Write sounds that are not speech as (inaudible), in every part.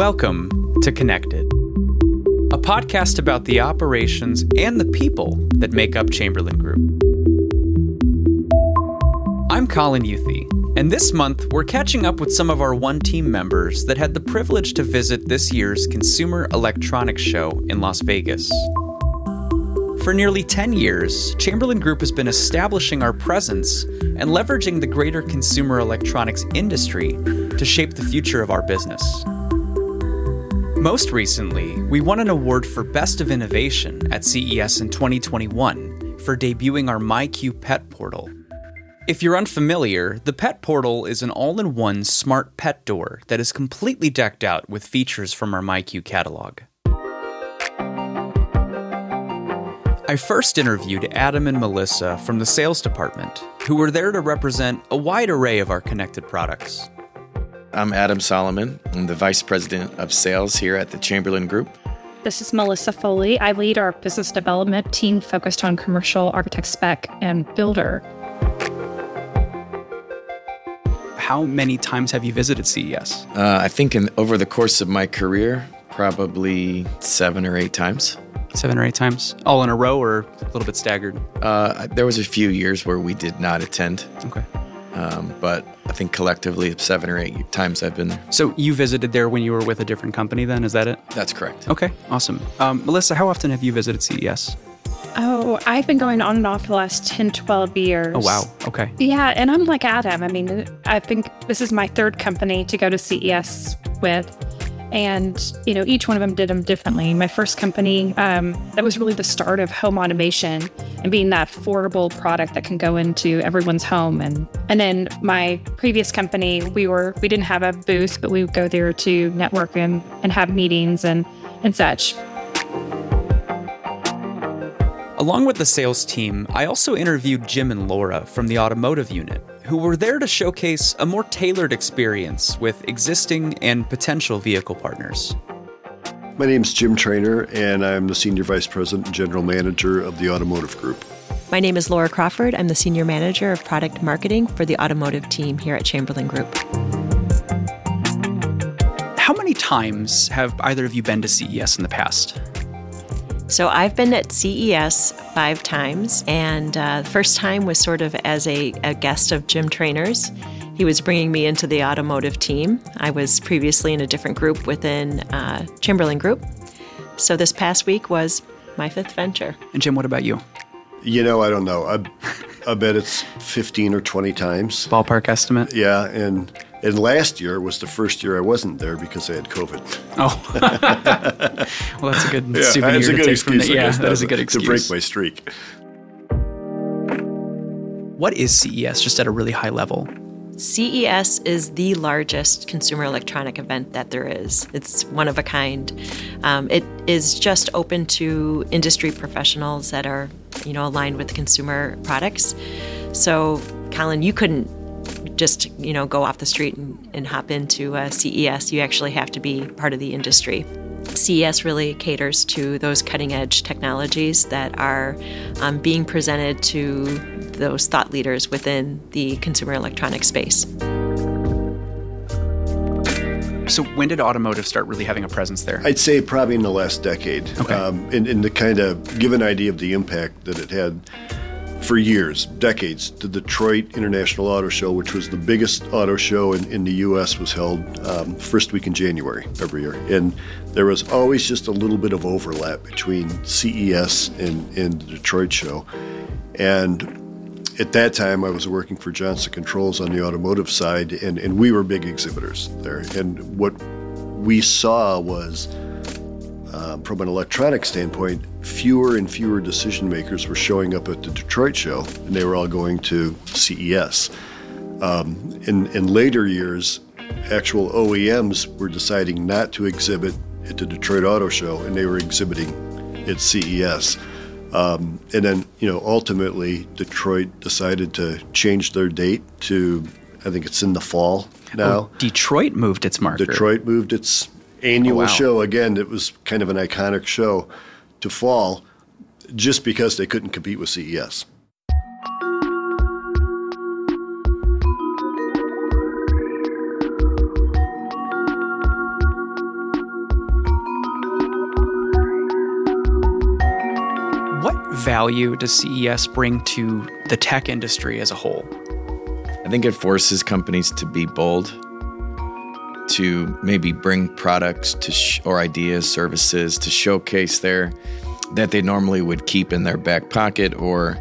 Welcome to Connected, a podcast about the operations and the people that make up Chamberlain Group. I'm Colin Youthy, and this month we're catching up with some of our One Team members that had the privilege to visit this year's Consumer Electronics Show in Las Vegas. For nearly 10 years, Chamberlain Group has been establishing our presence and leveraging the greater consumer electronics industry to shape the future of our business. Most recently, we won an award for Best of Innovation at CES in 2021 for debuting our MyQ Pet Portal. If you're unfamiliar, the Pet Portal is an all in one smart pet door that is completely decked out with features from our MyQ catalog. I first interviewed Adam and Melissa from the sales department, who were there to represent a wide array of our connected products. I'm Adam Soliman. I'm the Vice President of Sales here at the Chamberlain Group. This is Melissa Foley. I lead our business development team focused on commercial architect spec and builder. How many times have you visited CES? Uh, I think in, over the course of my career, probably seven or eight times. Seven or eight times? All in a row or a little bit staggered? Uh, there was a few years where we did not attend. Okay. Um, but I think collectively seven or eight times I've been there. So you visited there when you were with a different company then, is that it? That's correct. Okay, awesome. Um, Melissa, how often have you visited CES? Oh, I've been going on and off the last 10, 12 years. Oh, wow. Okay. Yeah, and I'm like Adam. I mean, I think this is my third company to go to CES with and you know each one of them did them differently. My first company um, that was really the start of home automation and being that affordable product that can go into everyone's home. And and then my previous company we were we didn't have a booth but we would go there to network and, and have meetings and and such. Along with the sales team, I also interviewed Jim and Laura from the automotive unit, who were there to showcase a more tailored experience with existing and potential vehicle partners. My name is Jim Trainor, and I'm the Senior Vice President and General Manager of the Automotive Group. My name is Laura Crawford. I'm the Senior Manager of Product Marketing for the Automotive team here at Chamberlain Group. How many times have either of you been to CES in the past? So I've been at CES five times, and uh, the first time was sort of as a, a guest of Jim Trainor's. He was bringing me into the automotive team. I was previously in a different group within uh, Chamberlain Group. So this past week was my fifth venture. And Jim, what about you? You know, I don't know. I, I bet it's 15 or 20 times. Ballpark estimate? Yeah, and and last year was the first year I wasn't there because I had COVID. Oh, (laughs) well, that's a good Yeah, souvenir that's a to good take excuse. from the, Yeah, guess, that is a now good to excuse. break my streak. What is CES, just at a really high level? CES is the largest consumer electronic event that there is. It's one of a kind. Um, it is just open to industry professionals that are, you know, aligned with consumer products. So, Colin, you couldn't just, you know, go off the street and, and hop into uh, CES. You actually have to be part of the industry. CES really caters to those cutting edge technologies that are um, being presented to those thought leaders within the consumer electronic space. So, when did automotive start really having a presence there? I'd say probably in the last decade. Okay. Um, and, and to kind of give an idea of the impact that it had for years, decades, the Detroit International Auto Show, which was the biggest auto show in, in the U.S., was held um, first week in January every year. And there was always just a little bit of overlap between CES and, and the Detroit show. And at that time, I was working for Johnson Controls on the automotive side, and, and we were big exhibitors there. And what we saw was, um, from an electronic standpoint, fewer and fewer decision makers were showing up at the Detroit show, and they were all going to CES. Um, in, in later years, actual OEMs were deciding not to exhibit at the Detroit Auto Show, and they were exhibiting at CES. Um, and then, you know, ultimately, Detroit decided to change their date to, I think it's in the fall now. Oh, Detroit moved its marker. Detroit moved its Oh, annual oh, wow. show again It was kind of an iconic show to fall just because they couldn't compete with CES. What value does CES bring to the tech industry as a whole? I think it forces companies to be bold to maybe bring products to sh- or ideas, services to showcase there that they normally would keep in their back pocket or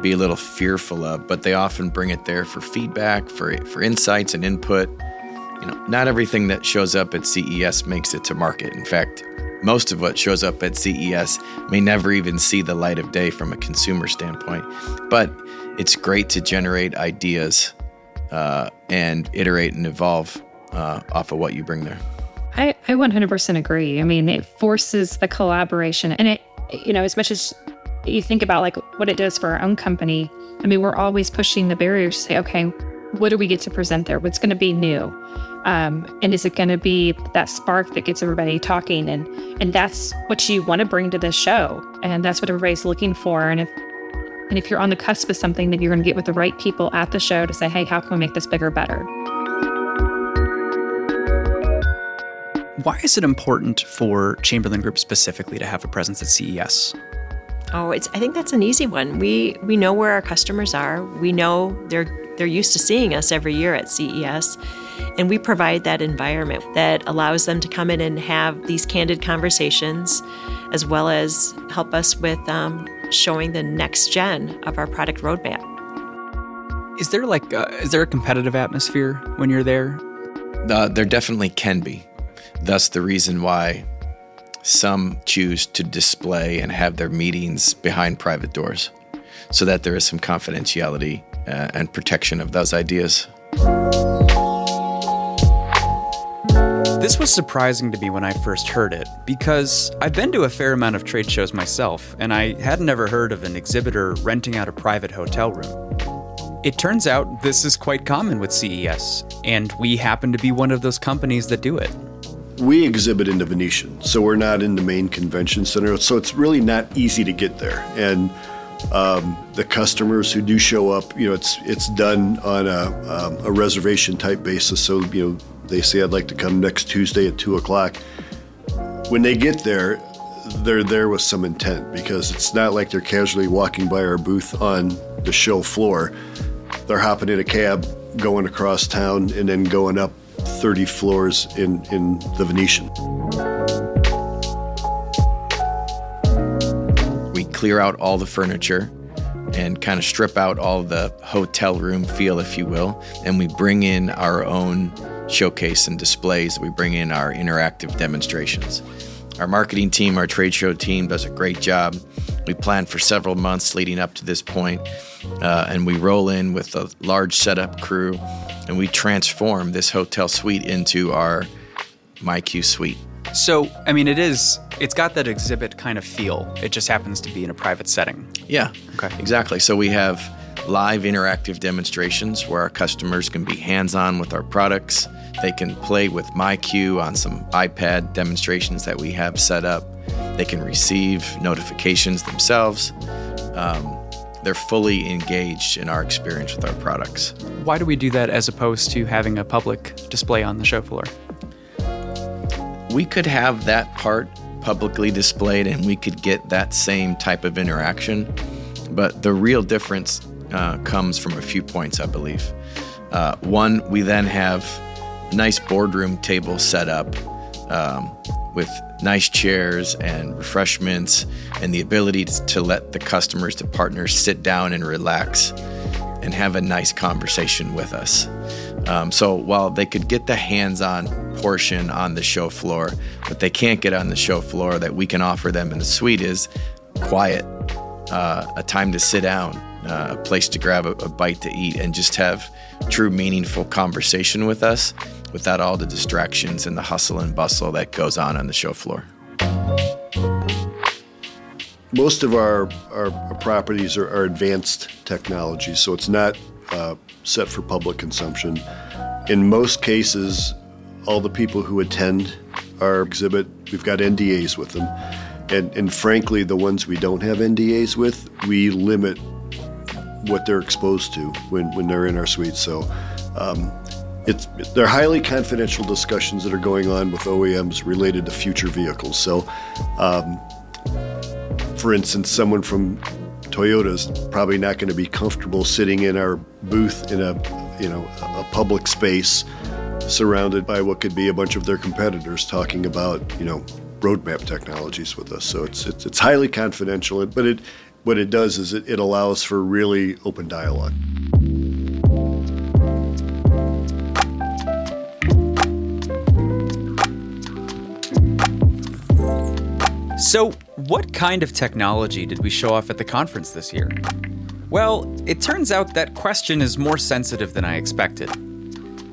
be a little fearful of, but they often bring it there for feedback, for for insights and input. You know, not everything that shows up at CES makes it to market. In fact, most of what shows up at CES may never even see the light of day from a consumer standpoint. But it's great to generate ideas uh, and iterate and evolve uh, off of what you bring there. I, I 100% agree. I mean, it forces the collaboration. And it, you know, as much as you think about like what it does for our own company, I mean, we're always pushing the barriers to say, okay, what do we get to present there? What's going to be new? Um, and is it going to be that spark that gets everybody talking? And and that's what you want to bring to this show, and that's what everybody's looking for. And if and if you're on the cusp of something, then you're going to get with the right people at the show to say, hey, how can we make this bigger, better? Why is it important for Chamberlain Group specifically to have a presence at CES? Oh, it's I think that's an easy one. We we know where our customers are. We know they're they're used to seeing us every year at CES. And we provide that environment that allows them to come in and have these candid conversations, as well as help us with um, showing the next gen of our product roadmap. Is there like a, is there a competitive atmosphere when you're there? Uh, there definitely can be. Thus, the reason why some choose to display and have their meetings behind private doors so that there is some confidentiality uh, and protection of those ideas. This was surprising to me when I first heard it because I've been to a fair amount of trade shows myself, and I had never heard of an exhibitor renting out a private hotel room. It turns out this is quite common with CES, and we happen to be one of those companies that do it. We exhibit in the Venetian, so we're not in the main convention center, so it's really not easy to get there. And um, the customers who do show up, you know, it's it's done on a, um, a reservation type basis. So you know, they say I'd like to come next Tuesday at two o'clock. When they get there, they're there with some intent because it's not like they're casually walking by our booth on the show floor. They're hopping in a cab, going across town, and then going up 30 floors in, in the Venetian. We clear out all the furniture and kind of strip out all the hotel room feel, if you will, and we bring in our own showcase and displays. We bring in our interactive demonstrations. Our marketing team, our trade show team does a great job. We plan for several months leading up to this point, uh, and we roll in with a large setup crew and we transform this hotel suite into our MyQ suite. So, I mean, it is, it's got that exhibit kind of feel. It just happens to be in a private setting. Yeah, Okay. exactly. So we have live interactive demonstrations where our customers can be hands on with our products. They can play with MyQ on some iPad demonstrations that we have set up. They can receive notifications themselves. Um, they're fully engaged in our experience with our products. Why do we do that as opposed to having a public display on the show floor? We could have that part publicly displayed and we could get that same type of interaction, but the real difference uh, comes from a few points, I believe. Uh, one, we then have nice boardroom table set up um, with nice chairs and refreshments and the ability to, let the customers, the partners sit down and relax and have a nice conversation with us. Um, so while they could get the hands on portion on the show floor, what they can't get on the show floor that we can offer them in the suite is quiet, uh, a time to sit down, uh, a place to grab a, a bite to eat, and just have true, meaningful conversation with us without all the distractions and the hustle and bustle that goes on on the show floor. Most of our, our properties are, are advanced technology, so it's not uh, set for public consumption. In most cases, all the people who attend our exhibit, we've got NDAs with them. And, and frankly, the ones we don't have NDAs with, we limit what they're exposed to when, when they're in our suite. So um, it's, they're highly confidential discussions that are going on with OEMs related to future vehicles. So um, for instance, someone from Toyota is probably not going to be comfortable sitting in our booth in a, you know, a public space surrounded by what could be a bunch of their competitors talking about, you know, roadmap technologies with us. So it's it's, it's highly confidential, but it what it does is it, it allows for really open dialogue. So, what kind of technology did we show off at the conference this year? Well, it turns out that question is more sensitive than I expected.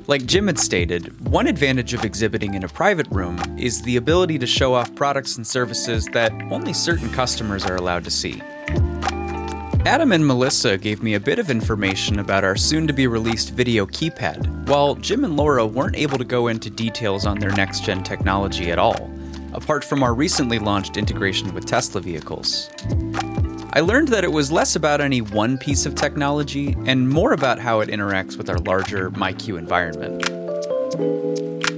Like Jim had stated, one advantage of exhibiting in a private room is the ability to show off products and services that only certain customers are allowed to see. Adam and Melissa gave me a bit of information about our soon to be released video keypad, while Jim and Laura weren't able to go into details on their next gen technology at all, apart from our recently launched integration with Tesla vehicles. I learned that it was less about any one piece of technology and more about how it interacts with our larger MyQ environment.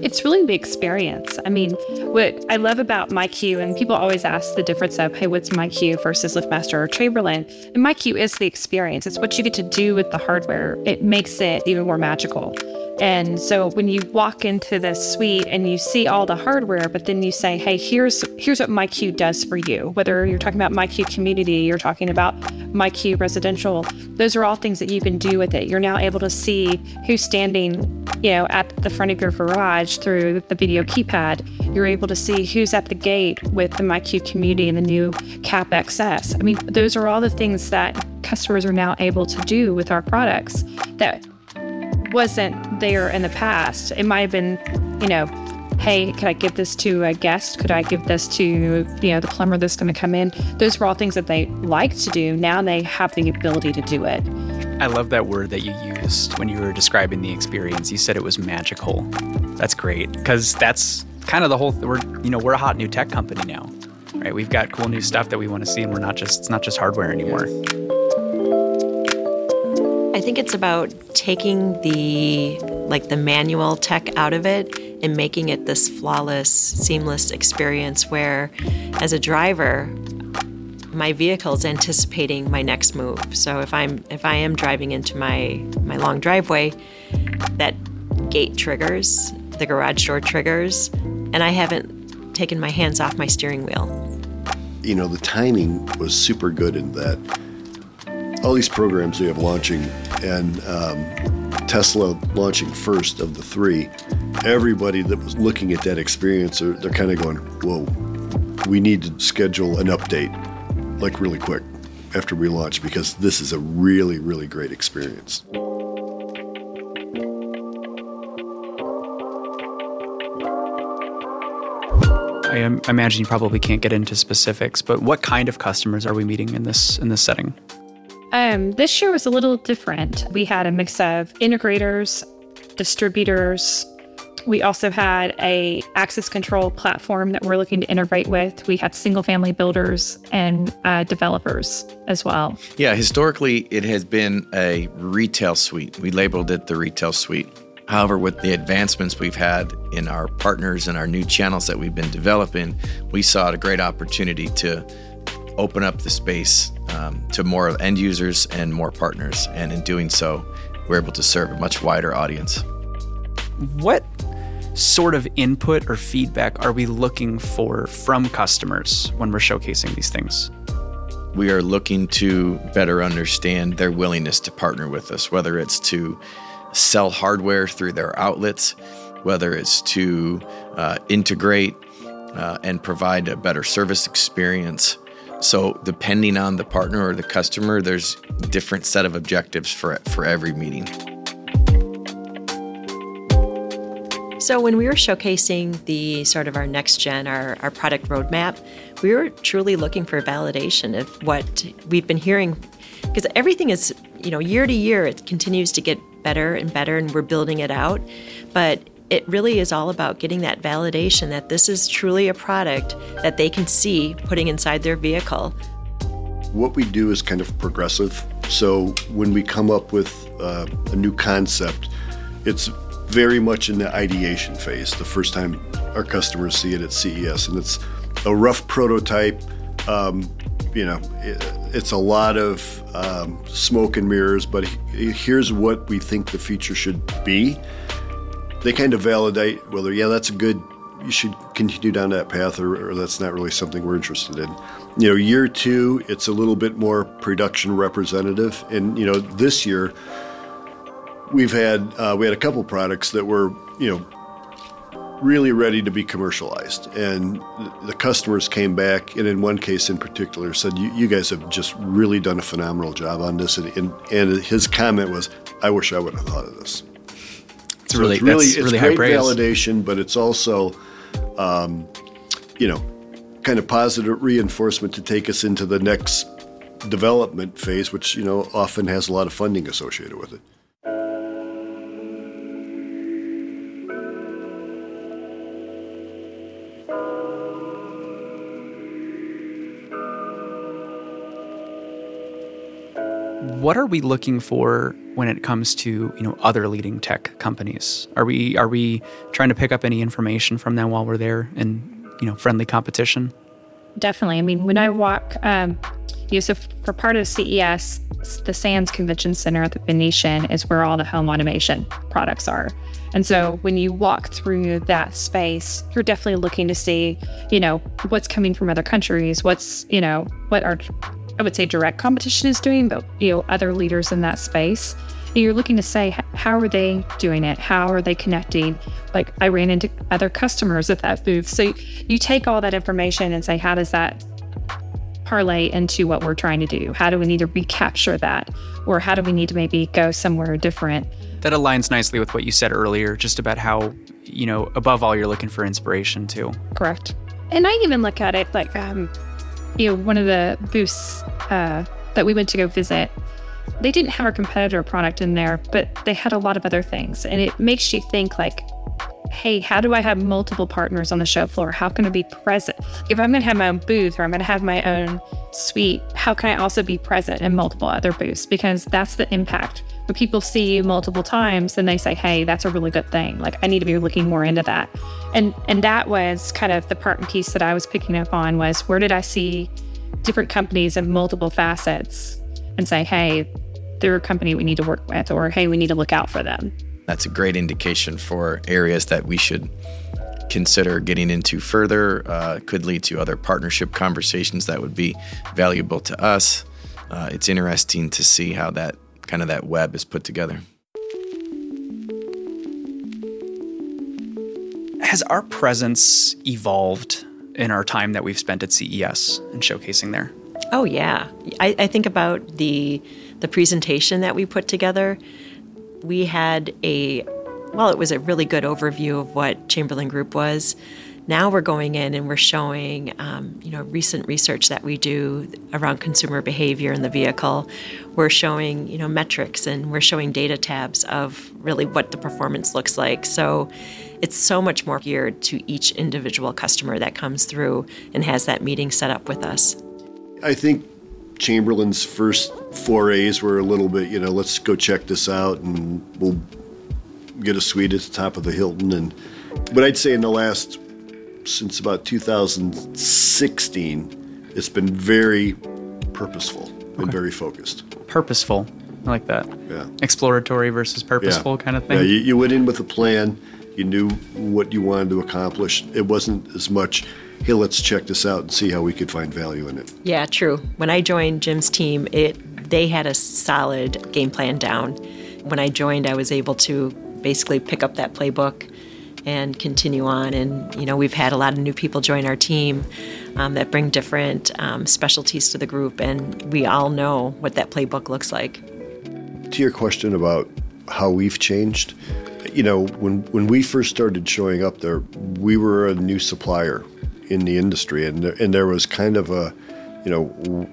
It's really the experience. I mean, what I love about MyQ, and people always ask the difference of, hey, what's MyQ versus LiftMaster or Chamberlain? And MyQ is the experience. It's what you get to do with the hardware. It makes it even more magical. And so when you walk into this suite and you see all the hardware, but then you say, "Hey, here's here's what MyQ does for you." Whether you're talking about MyQ Community, you're talking about MyQ Residential, those are all things that you can do with it. You're now able to see who's standing, you know, at the front of your garage through the video keypad. You're able to see who's at the gate with the MyQ Community and the new CAPXS. I mean, those are all the things that customers are now able to do with our products that wasn't there in the past. It might have been, you know, hey, could I give this to a guest? Could I give this to, you know, the plumber that's going to come in? Those were all things that they like to do. Now they have the ability to do it. I love that word that you used when you were describing the experience. You said it was magical. That's great because that's kind of the whole. We're you know we're a hot new tech company now, right? We've got cool new stuff that we want to see, and we're not just it's not just hardware anymore. I think it's about taking the like the manual tech out of it and making it this flawless, seamless experience where as a driver my vehicle is anticipating my next move. So if I'm if I am driving into my my long driveway, that gate triggers, the garage door triggers, and I haven't taken my hands off my steering wheel. You know, the timing was super good in that all these programs we have launching and um, Tesla launching first of the three, everybody that was looking at that experience, they're, they're kind of going, whoa, we need to schedule an update like really quick after we launch because this is a really, really great experience. I imagine you probably can't get into specifics, but what kind of customers are we meeting in this in this setting? Um, this year was a little different. We had a mix of integrators, distributors. We also had a access control platform that we're looking to integrate with. We had single family builders and uh, developers as well. Yeah, historically it has been a retail suite. We labeled it the retail suite. However, with the advancements we've had in our partners and our new channels that we've been developing, we saw it a great opportunity to open up the space um, to more end users and more partners. And in doing so, we're able to serve a much wider audience. What sort of input or feedback are we looking for from customers when we're showcasing these things? We are looking to better understand their willingness to partner with us, whether it's to sell hardware through their outlets, whether it's to uh, integrate uh, and provide a better service experience so depending on the partner or the customer, there's different set of objectives for for every meeting. So when we were showcasing the sort of our next gen, our, our product roadmap, we were truly looking for validation of what we've been hearing because everything is, you know, year to year it continues to get better and better and we're building it out. But it really is all about getting that validation that this is truly a product that they can see putting inside their vehicle. What we do is kind of progressive. So when we come up with uh, a new concept, it's very much in the ideation phase, the first time our customers see it at CES. And it's a rough prototype. Um, you know, it, it's a lot of um, smoke and mirrors, but here's what we think the future should be. They kind of validate whether, yeah, that's a good, you should continue down that path, or, or that's not really something we're interested in. You know, year two, it's a little bit more production representative. And, you know, this year, we've had, uh, we had a couple products that were, you know, really ready to be commercialized. And the customers came back, and in one case in particular, said, "You, you guys have just really done a phenomenal job on this." And, and, and, his comment was, "I wish I would have thought of this." It's so really, it's really, it's really great validation, but it's also, um, you know, kind of positive reinforcement to take us into the next development phase, which you know often has a lot of funding associated with it. What are we looking for when it comes to you know other leading tech companies? Are we are we trying to pick up any information from them while we're there in you know friendly competition? Definitely. I mean, when I walk, um, you know, so for part of CES, the Sands Convention Center at the Venetian is where all the home automation products are. And so when you walk through that space, you're definitely looking to see, you know, what's coming from other countries, what's, you know, what are I would say direct competition is doing, but you know, other leaders in that space. You're looking to say, how are they doing it? How are they connecting? Like I ran into other customers at that booth. So you take all that information and say, how does that parlay into what we're trying to do? How do we need to recapture that? Or how do we need to maybe go somewhere different? That aligns nicely with what you said earlier, just about how, you know, above all, you're looking for inspiration too. Correct. And I even look at it like um, you know, one of the booths uh, that we went to go visit, they didn't have a competitor product in there, but they had a lot of other things. And it makes you think like, hey, how do I have multiple partners on the show floor? How can I be present? If I'm going to have my own booth or I'm going to have my own suite, how can I also be present in multiple other booths? Because that's the impact. When people see you multiple times, then they say, hey, that's a really good thing. Like I need to be looking more into that. And and that was kind of the part and piece that I was picking up on was where did I see different companies in multiple facets and say, hey, they're a company we need to work with, or hey, we need to look out for them. That's a great indication for areas that we should consider getting into further. Uh, could lead to other partnership conversations that would be valuable to us. Uh, it's interesting to see how that kind of that web is put together. Has our presence evolved in our time that we've spent at CES and showcasing there? Oh yeah, I, I think about the the presentation that we put together we had a, well, it was a really good overview of what Chamberlain Group was. Now we're going in and we're showing, um, you know, recent research that we do around consumer behavior in the vehicle. We're showing, you know, metrics and we're showing data tabs of really what the performance looks like. So it's so much more geared to each individual customer that comes through and has that meeting set up with us. I think Chamberlain's first forays were a little bit, you know, let's go check this out and we'll get a suite at the top of the Hilton. And but I'd say in the last since about 2016, it's been very purposeful okay. and very focused. Purposeful. I like that. Yeah. Exploratory versus purposeful yeah. kind of thing. Yeah, you, you went in with a plan. You knew what you wanted to accomplish. It wasn't as much hey, let's check this out and see how we could find value in it. Yeah, true. When I joined Jim's team, it they had a solid game plan down. When I joined, I was able to basically pick up that playbook and continue on. And you know, we've had a lot of new people join our team um, that bring different um, specialties to the group, and we all know what that playbook looks like. To your question about how we've changed, you know, when when we first started showing up there, we were a new supplier in the industry, and and there was kind of a, you know,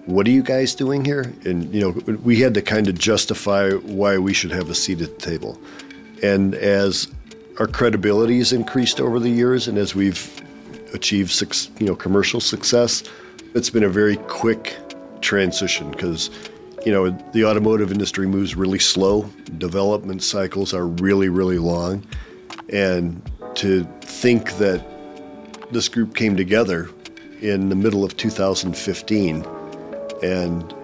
what are you guys doing here? And you know, we had to kind of justify why we should have a seat at the table, and as our credibility has increased over the years, and as we've achieved, you know, commercial success, it's been a very quick transition because you know, the automotive industry moves really slow. Development cycles are really, really long. And to think that this group came together in the middle of 2015 And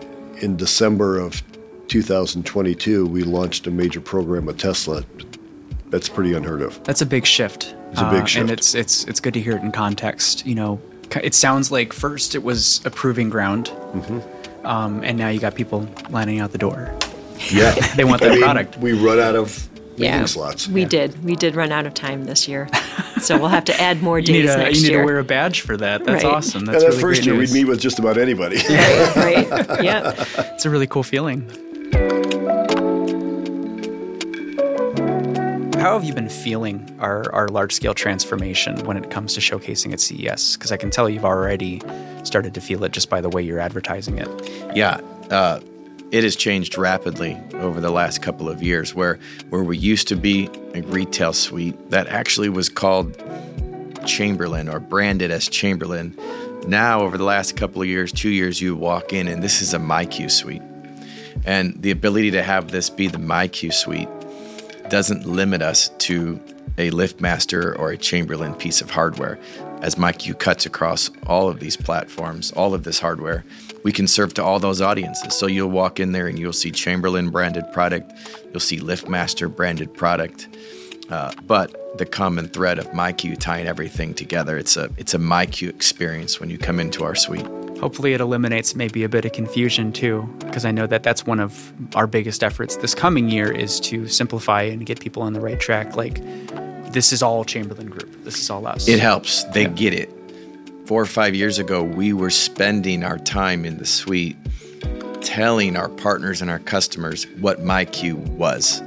in December of 2022, we launched a major program with Tesla. That's pretty unheard of. That's a big shift. It's a big Uh, shift. and it's it's it's good to hear it in context. You know, it sounds like first it was a proving ground, Mm-hmm. um, and now you got people lining out the door. Yeah, (laughs) They want I that mean, product. We run out of meeting slots. We did. We did run out of time this year. (laughs) So we'll have to add more You need, days a, next you need year. to wear a badge for that. That's Right. awesome. That's and that really first year, news. we'd meet with just about anybody. right? (laughs) Yeah. It's a really cool feeling. How have you been feeling our, our large scale transformation when it comes to showcasing at CES? Because I can tell you've already started to feel it just by the way you're advertising it. Yeah, uh, it has changed rapidly over the last couple of years. Where where we used to be a retail suite that actually was called Chamberlain or branded as Chamberlain. Now, over the last couple of years, two years, you walk in and this is a MyQ suite, and the ability to have this be the MyQ suite doesn't limit us to a LiftMaster or a Chamberlain piece of hardware. As MyQ cuts across all of these platforms, all of this hardware, we can serve to all those audiences. So you'll walk in there and you'll see Chamberlain branded product, you'll see LiftMaster branded product, uh, but the common thread of MyQ tying everything together. It's a it's a MyQ experience when you come into our suite. Hopefully, it eliminates maybe a bit of confusion too, because I know that that's one of our biggest efforts this coming year is to simplify and get people on the right track. Like, this is all Chamberlain Group. This is all us. It helps. They get it. Four or five years ago, we were spending our time in the suite telling our partners and our customers what MyQ was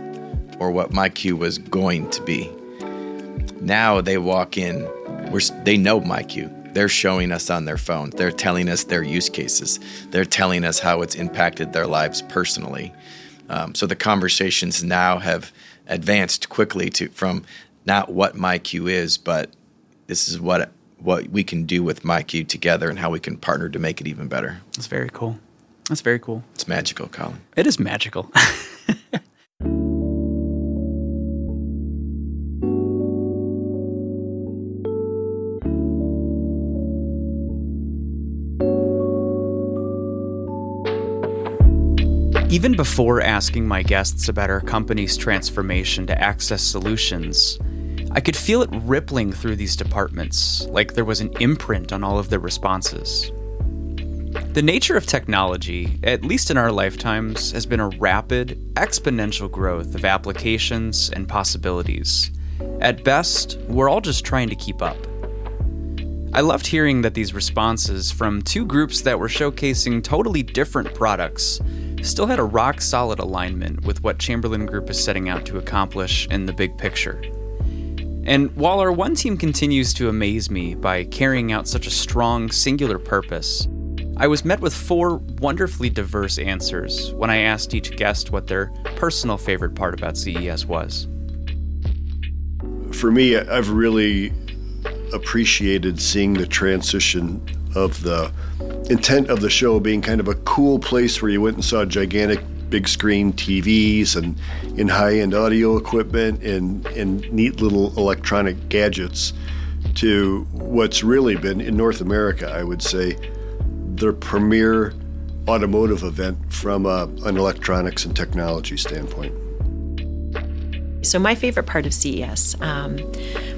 or what MyQ was going to be. Now they walk in, they know MyQ. They're showing us on their phone. They're telling us their use cases. They're telling us how it's impacted their lives personally. Um, so the conversations now have advanced quickly to from not what MyQ is, but this is what what we can do with MyQ together and how we can partner to make it even better. That's very cool. That's very cool. It's magical, Colin. It is magical. (laughs) Even before asking my guests about our company's transformation to Access Solutions, I could feel it rippling through these departments, like there was an imprint on all of their responses. The nature of technology, at least in our lifetimes, has been a rapid, exponential growth of applications and possibilities. At best, we're all just trying to keep up. I loved hearing that these responses from two groups that were showcasing totally different products still had a rock solid alignment with what Chamberlain Group is setting out to accomplish in the big picture. And while our one team continues to amaze me by carrying out such a strong, singular purpose, I was met with four wonderfully diverse answers when I asked each guest what their personal favorite part about CES was. For me, I've really appreciated seeing the transition of the intent of the show being kind of a cool place where you went and saw gigantic big screen TVs and in high end audio equipment and, and neat little electronic gadgets to what's really been in North America, I would say, the premier automotive event from a, an electronics and technology standpoint. So, my favorite part of CES, um,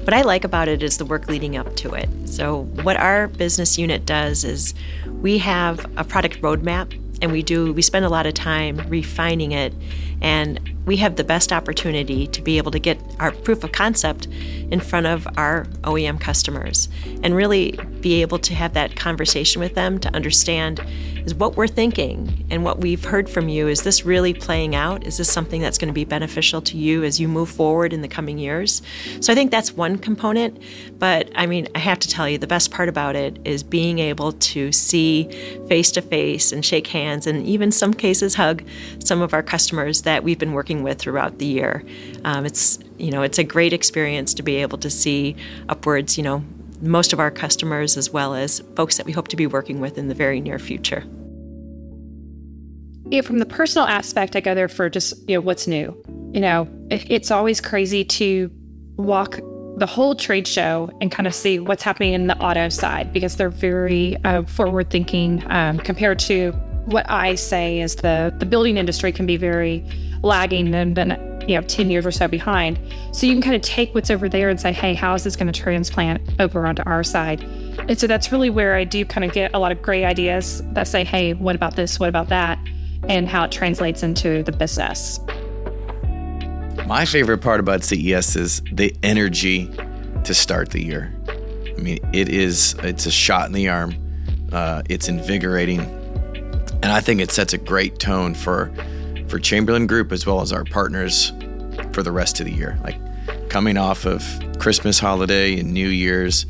what I like about it is the work leading up to it. So, what our business unit does is we have a product roadmap and we do we spend a lot of time refining it. And we have the best opportunity to be able to get our proof of concept in front of our OEM customers and really be able to have that conversation with them to understand is what we're thinking and what we've heard from you. Is this really playing out? Is this something that's going to be beneficial to you as you move forward in the coming years? So i think that's one component but i mean i have to tell you the best part about it is being able to see face to face and shake hands and even some cases hug some of our customers that we've been working with throughout the year. Um, it's you know it's a great experience to be able to see upwards you know most of our customers as well as folks that we hope to be working with in the very near future. Yeah, from the personal aspect, I go there for just you know what's new. You know, it's always crazy to walk the whole trade show and kind of see what's happening in the auto side because they're very uh, forward thinking um, compared to what I say is the the building industry can be very lagging and been you know 10 years or so behind. So you can kind of take what's over there and say, hey, how is this going to transplant over onto our side? And so that's really where I do kind of get a lot of great ideas that say, hey, what about this? What about that? And how it translates into the business. My favorite part about CES is the energy to start the year. I mean, it is it's a shot in the arm. Uh, it's invigorating, and I think it sets a great tone for for Chamberlain Group as well as our partners for the rest of the year. Like coming off of Christmas holiday and New Year's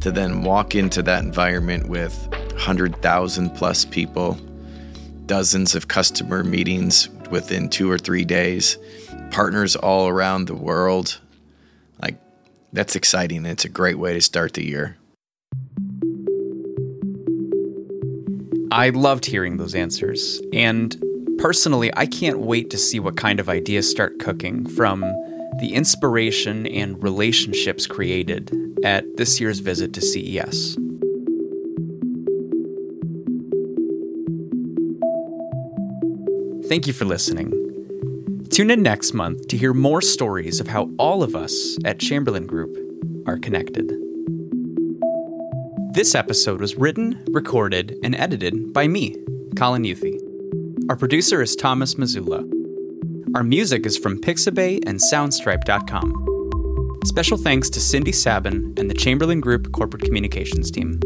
to then walk into that environment with 100,000 plus people, dozens of customer meetings within two or three days, partners all around the world. Like, that's exciting. It's a great way to start the year. I loved hearing those answers. And personally, I can't wait to see what kind of ideas start cooking from the inspiration and relationships created at this year's visit to CES. Thank you for listening. Tune in next month to hear more stories of how all of us at Chamberlain Group are connected. This episode was written, recorded, and edited by me, Colin Youthy. Our producer is Thomas Missoula. Our music is from Pixabay and Soundstripe.com. Special thanks to Cindy Sabin and the Chamberlain Group Corporate Communications team.